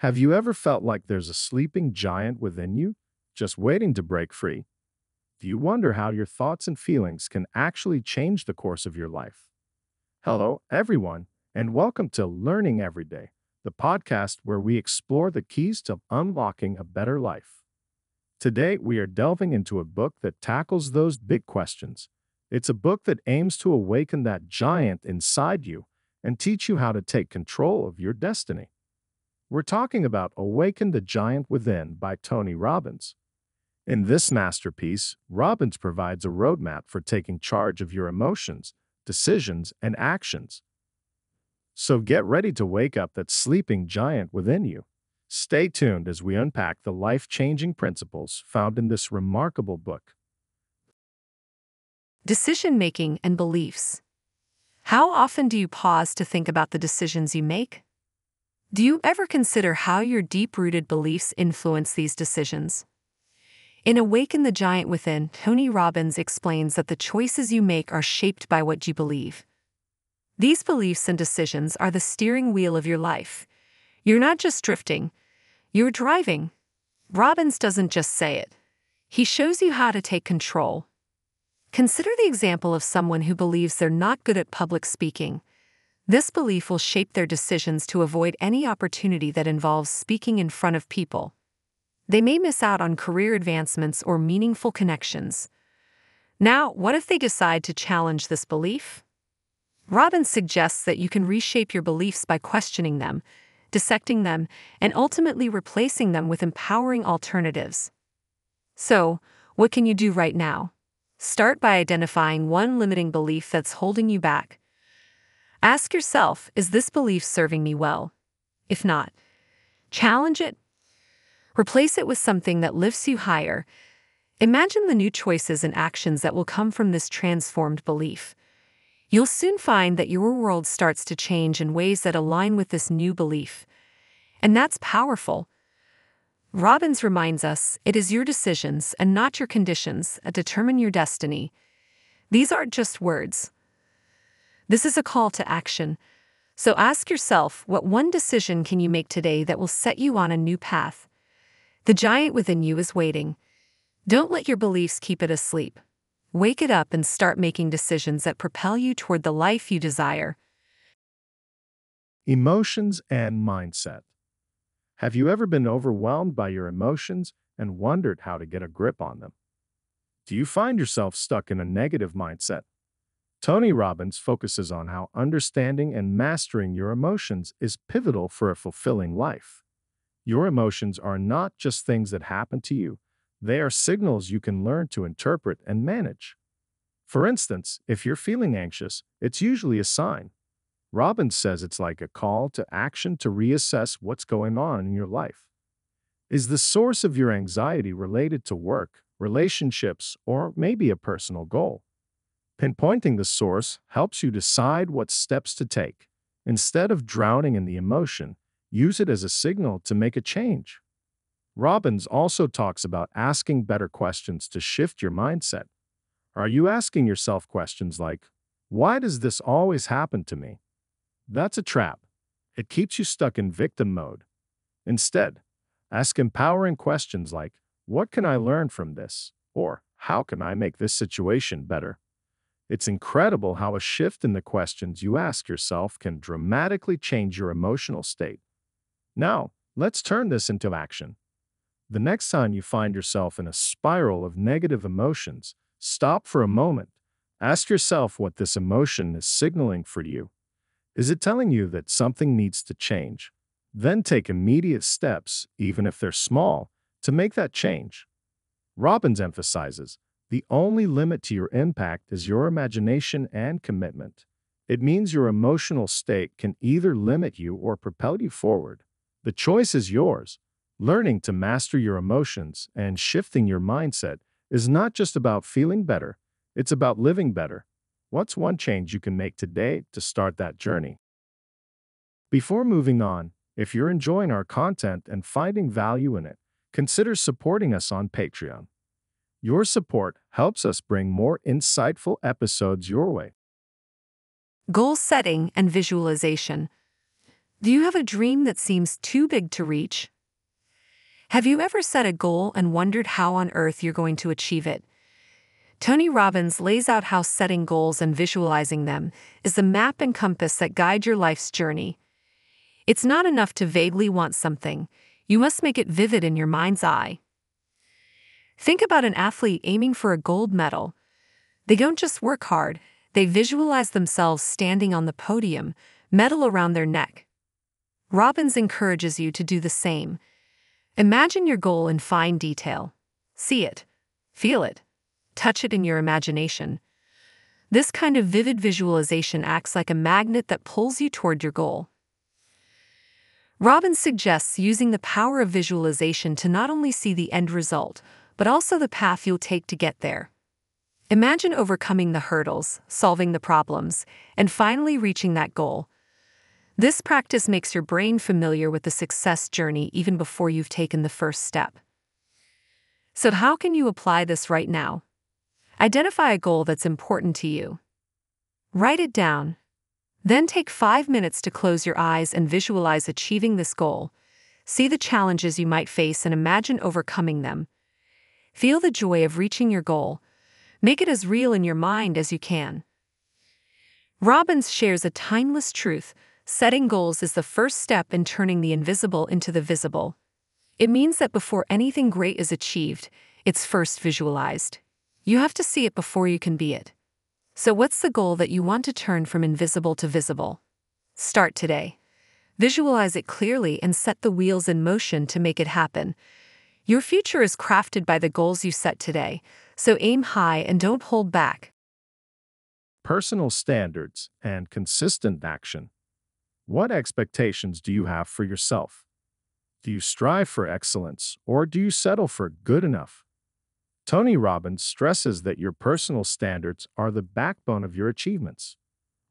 Have you ever felt like there's a sleeping giant within you, just waiting to break free? Do you wonder how your thoughts and feelings can actually change the course of your life? Hello, everyone, and welcome to Learning Every Day, the podcast where we explore the keys to unlocking a better life. Today, we are delving into a book that tackles those big questions. It's a book that aims to awaken that giant inside you and teach you how to take control of your destiny. We're talking about Awaken the Giant Within by Tony Robbins. In this masterpiece, Robbins provides a roadmap for taking charge of your emotions, decisions, and actions. So get ready to wake up that sleeping giant within you. Stay tuned as we unpack the life changing principles found in this remarkable book. Decision making and beliefs. How often do you pause to think about the decisions you make? Do you ever consider how your deep rooted beliefs influence these decisions? In Awaken the Giant Within, Tony Robbins explains that the choices you make are shaped by what you believe. These beliefs and decisions are the steering wheel of your life. You're not just drifting, you're driving. Robbins doesn't just say it, he shows you how to take control. Consider the example of someone who believes they're not good at public speaking this belief will shape their decisions to avoid any opportunity that involves speaking in front of people. They may miss out on career advancements or meaningful connections. Now, what if they decide to challenge this belief? Robbins suggests that you can reshape your beliefs by questioning them, dissecting them, and ultimately replacing them with empowering alternatives. So, what can you do right now? Start by identifying one limiting belief that's holding you back Ask yourself is this belief serving me well? If not, challenge it. Replace it with something that lifts you higher. Imagine the new choices and actions that will come from this transformed belief. You'll soon find that your world starts to change in ways that align with this new belief. And that's powerful. Robbins reminds us it is your decisions and not your conditions that determine your destiny. These aren't just words, this is a call to action. So ask yourself what one decision can you make today that will set you on a new path? The giant within you is waiting. Don't let your beliefs keep it asleep. Wake it up and start making decisions that propel you toward the life you desire. Emotions and mindset. Have you ever been overwhelmed by your emotions and wondered how to get a grip on them? Do you find yourself stuck in a negative mindset Tony Robbins focuses on how understanding and mastering your emotions is pivotal for a fulfilling life. Your emotions are not just things that happen to you, they are signals you can learn to interpret and manage. For instance, if you're feeling anxious, it's usually a sign. Robbins says it's like a call to action to reassess what's going on in your life. Is the source of your anxiety related to work, relationships, or maybe a personal goal? Pinpointing the source helps you decide what steps to take. Instead of drowning in the emotion, use it as a signal to make a change. Robbins also talks about asking better questions to shift your mindset. Are you asking yourself questions like, Why does this always happen to me? That's a trap. It keeps you stuck in victim mode. Instead, ask empowering questions like, What can I learn from this? Or, How can I make this situation better? It's incredible how a shift in the questions you ask yourself can dramatically change your emotional state. Now, let's turn this into action. The next time you find yourself in a spiral of negative emotions, stop for a moment. Ask yourself what this emotion is signaling for you. Is it telling you that something needs to change? Then take immediate steps, even if they're small, to make that change. Robbins emphasizes the only limit to your impact is your imagination and commitment. It means your emotional state can either limit you or propel you forward. The choice is yours. Learning to master your emotions and shifting your mindset is not just about feeling better, it's about living better. What's one change you can make today to start that journey? Before moving on, if you're enjoying our content and finding value in it, consider supporting us on Patreon. Your support helps us bring more insightful episodes your way. Goal setting and visualization. Do you have a dream that seems too big to reach? Have you ever set a goal and wondered how on earth you're going to achieve it? Tony Robbins lays out how setting goals and visualizing them is the map and compass that guide your life's journey. It's not enough to vaguely want something, you must make it vivid in your mind's eye. Think about an athlete aiming for a gold medal. They don't just work hard, they visualize themselves standing on the podium, medal around their neck. Robbins encourages you to do the same. Imagine your goal in fine detail. See it, feel it, touch it in your imagination. This kind of vivid visualization acts like a magnet that pulls you toward your goal. Robbins suggests using the power of visualization to not only see the end result, but also the path you'll take to get there. Imagine overcoming the hurdles, solving the problems, and finally reaching that goal. This practice makes your brain familiar with the success journey even before you've taken the first step. So, how can you apply this right now? Identify a goal that's important to you. Write it down then take five minutes to close your eyes and visualize achieving this goal. See the challenges you might face and imagine overcoming them. Feel the joy of reaching your goal. Make it as real in your mind as you can. Robbins shares a timeless truth setting goals is the first step in turning the invisible into the visible. It means that before anything great is achieved, it's first visualized. You have to see it before you can be it. So, what's the goal that you want to turn from invisible to visible? Start today. Visualize it clearly and set the wheels in motion to make it happen. Your future is crafted by the goals you set today, so aim high and don't hold back. Personal standards and consistent action. What expectations do you have for yourself? Do you strive for excellence or do you settle for good enough? Tony Robbins stresses that your personal standards are the backbone of your achievements.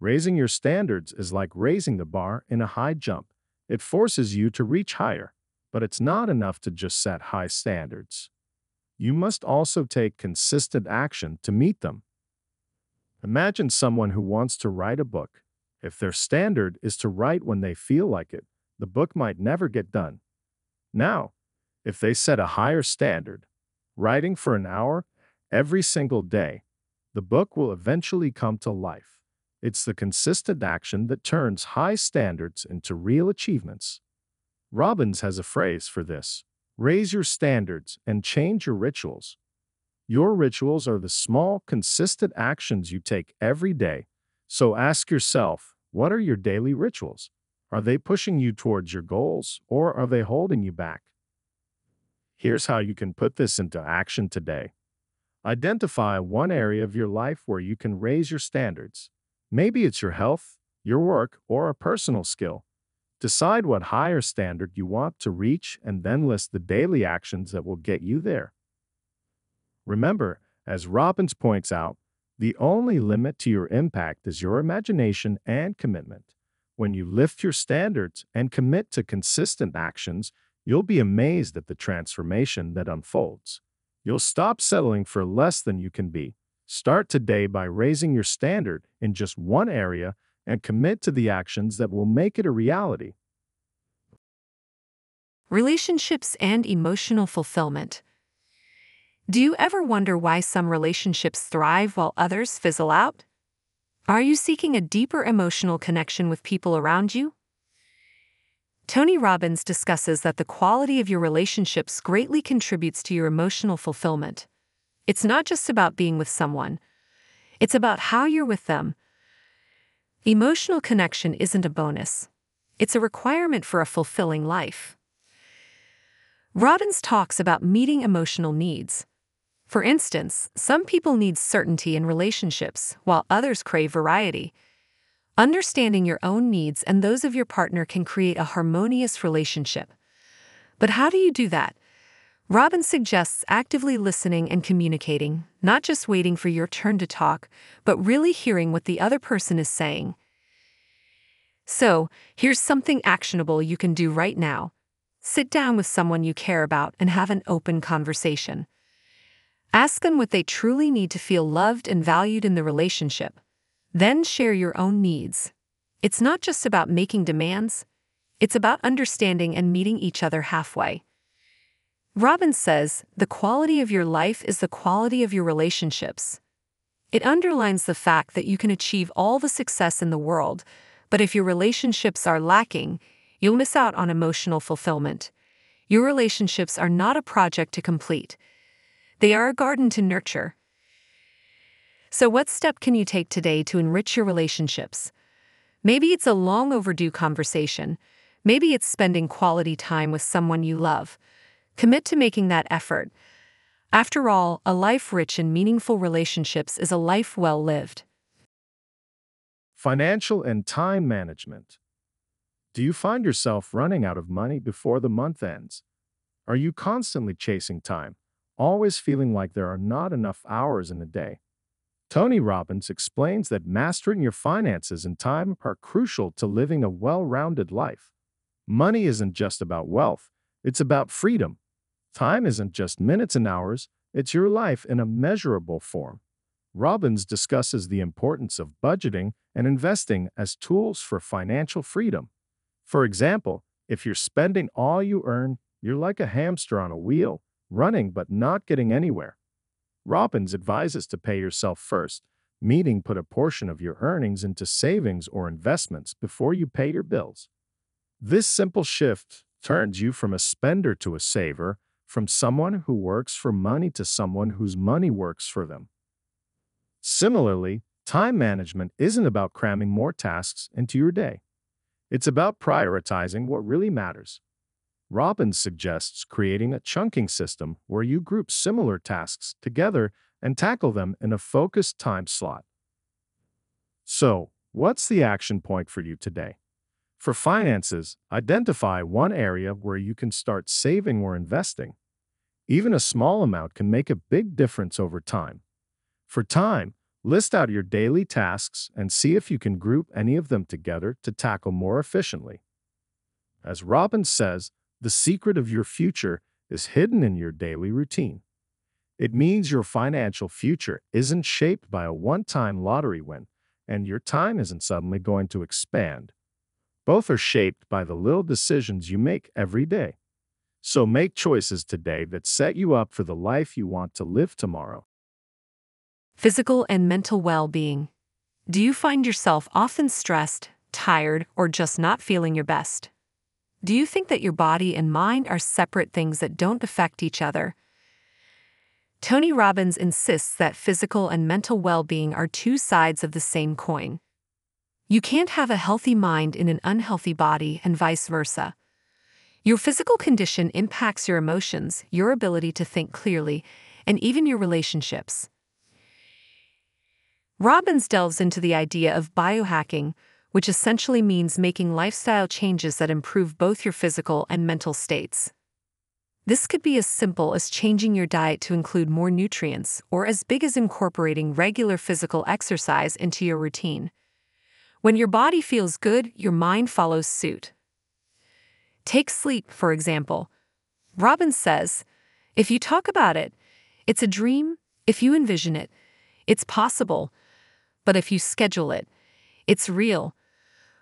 Raising your standards is like raising the bar in a high jump. It forces you to reach higher, but it's not enough to just set high standards. You must also take consistent action to meet them. Imagine someone who wants to write a book. If their standard is to write when they feel like it, the book might never get done. Now, if they set a higher standard, writing for an hour every single day, the book will eventually come to life. It's the consistent action that turns high standards into real achievements. Robbins has a phrase for this raise your standards and change your rituals. Your rituals are the small, consistent actions you take every day. So ask yourself what are your daily rituals? Are they pushing you towards your goals or are they holding you back? Here's how you can put this into action today. Identify one area of your life where you can raise your standards. Maybe it's your health, your work, or a personal skill. Decide what higher standard you want to reach and then list the daily actions that will get you there. Remember, as Robbins points out, the only limit to your impact is your imagination and commitment. When you lift your standards and commit to consistent actions, You'll be amazed at the transformation that unfolds. You'll stop settling for less than you can be. Start today by raising your standard in just one area and commit to the actions that will make it a reality. Relationships and emotional fulfillment. Do you ever wonder why some relationships thrive while others fizzle out? Are you seeking a deeper emotional connection with people around you? Tony Robbins discusses that the quality of your relationships greatly contributes to your emotional fulfillment. It's not just about being with someone, it's about how you're with them. Emotional connection isn't a bonus, it's a requirement for a fulfilling life. Robbins talks about meeting emotional needs. For instance, some people need certainty in relationships, while others crave variety. Understanding your own needs and those of your partner can create a harmonious relationship. But how do you do that? Robbins suggests actively listening and communicating, not just waiting for your turn to talk, but really hearing what the other person is saying. So, here's something actionable you can do right now. Sit down with someone you care about and have an open conversation. Ask them what they truly need to feel loved and valued in the relationship. Then share your own needs. It's not just about making demands, It's about understanding and meeting each other halfway. Robbins says the quality of your life is the quality of your relationships. It underlines the fact that you can achieve all the success in the world, but if your relationships are lacking, you'll miss out on emotional fulfillment. Your relationships are not a project to complete, they are a garden to nurture. So, what step can you take today to enrich your relationships? Maybe it's a long overdue conversation. Maybe it's spending quality time with someone you love. Commit to making that effort. After all, a life rich in meaningful relationships is a life well lived. Financial and time management. Do you find yourself running out of money before the month ends? Are you constantly chasing time, always feeling like there are not enough hours in a day? Tony Robbins explains that mastering your finances and time are crucial to living a well rounded life. Money isn't just about wealth, it's about freedom. Time isn't just minutes and hours, it's your life in a measurable form. Robbins discusses the importance of budgeting and investing as tools for financial freedom. For example, if you're spending all you earn, you're like a hamster on a wheel, running but not getting anywhere. Robbins advises to pay yourself first, meaning put a portion of your earnings into savings or investments before you pay your bills. This simple shift turns you from a spender to a saver, from someone who works for money to someone whose money works for them. Similarly, time management isn't about cramming more tasks into your day. It's about prioritizing what really matters. Robbins suggests creating a chunking system where you group similar tasks together and tackle them in a focused time slot. So, what's the action point for you today? For finances, identify one area where you can start saving or investing. Even a small amount can make a big difference over time. For time, list out your daily tasks and see if you can group any of them together to tackle more efficiently. As Robbins says, the secret of your future is hidden in your daily routine. It means your financial future isn't shaped by a one time lottery win, and your time isn't suddenly going to expand. Both are shaped by the little decisions you make every day. So make choices today that set you up for the life you want to live tomorrow. Physical and mental well being. Do you find yourself often stressed, tired, or just not feeling your best? Do you think that your body and mind are separate things that don't affect each other? Tony Robbins insists that physical and mental well being are two sides of the same coin. You can't have a healthy mind in an unhealthy body, and vice versa. Your physical condition impacts your emotions, your ability to think clearly, and even your relationships. Robbins delves into the idea of biohacking, which essentially means making lifestyle changes that improve both your physical and mental states. This could be as simple as changing your diet to include more nutrients, or as big as incorporating regular physical exercise into your routine. When your body feels good, your mind follows suit. Take sleep, for example. Robbins says if you talk about it, it's a dream. If you envision it, it's possible. But if you schedule it, it's real.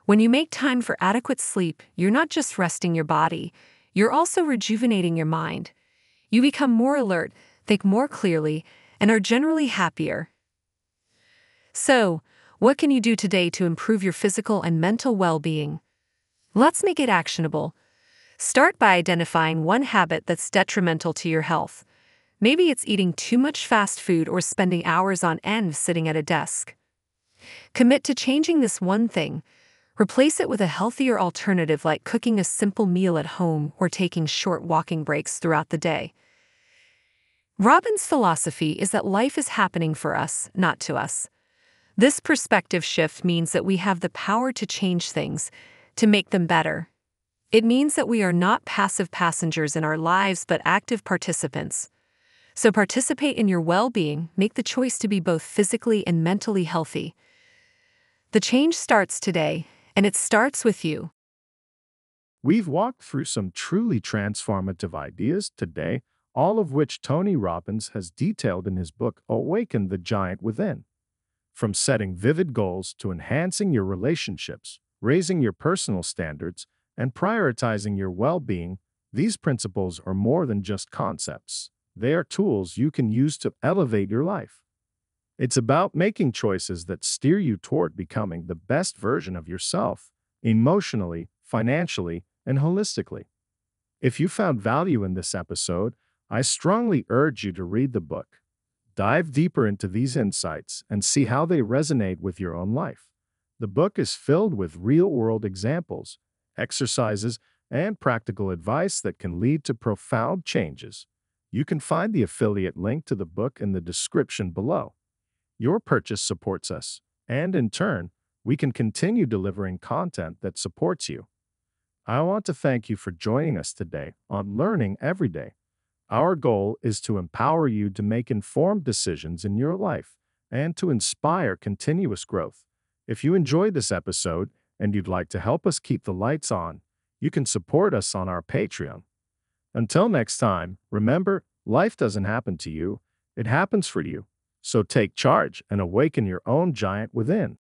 When you make time for adequate sleep, you're not just resting your body, you're also rejuvenating your mind. You become more alert, think more clearly, and are generally happier. So, what can you do today to improve your physical and mental well being? Let's make it actionable. Start by identifying one habit that's detrimental to your health. Maybe it's eating too much fast food or spending hours on end sitting at a desk. Commit to changing this one thing Replace it with a healthier alternative like cooking a simple meal at home or taking short walking breaks throughout the day. Robbins' philosophy is that life is happening for us, not to us. This perspective shift means that we have the power to change things, to make them better. It means that we are not passive passengers in our lives but active participants. So participate in your well being, make the choice to be both physically and mentally healthy. The change starts today, and it starts with you. We've walked through some truly transformative ideas today, all of which Tony Robbins has detailed in his book Awaken the Giant Within. From setting vivid goals to enhancing your relationships, raising your personal standards, and prioritizing your well being, these principles are more than just concepts. They are tools you can use to elevate your life. It's about making choices that steer you toward becoming the best version of yourself, emotionally, financially, and holistically. If you found value in this episode, I strongly urge you to read the book. Dive deeper into these insights and see how they resonate with your own life. The book is filled with real world examples, exercises, and practical advice that can lead to profound changes. You can find the affiliate link to the book in the description below. Your purchase supports us, and in turn, we can continue delivering content that supports you. I want to thank you for joining us today on Learning Every Day. Our goal is to empower you to make informed decisions in your life and to inspire continuous growth. If you enjoyed this episode and you'd like to help us keep the lights on, you can support us on our Patreon. Until next time, remember, life doesn't happen to you, it happens for you. So take charge and awaken your own giant within.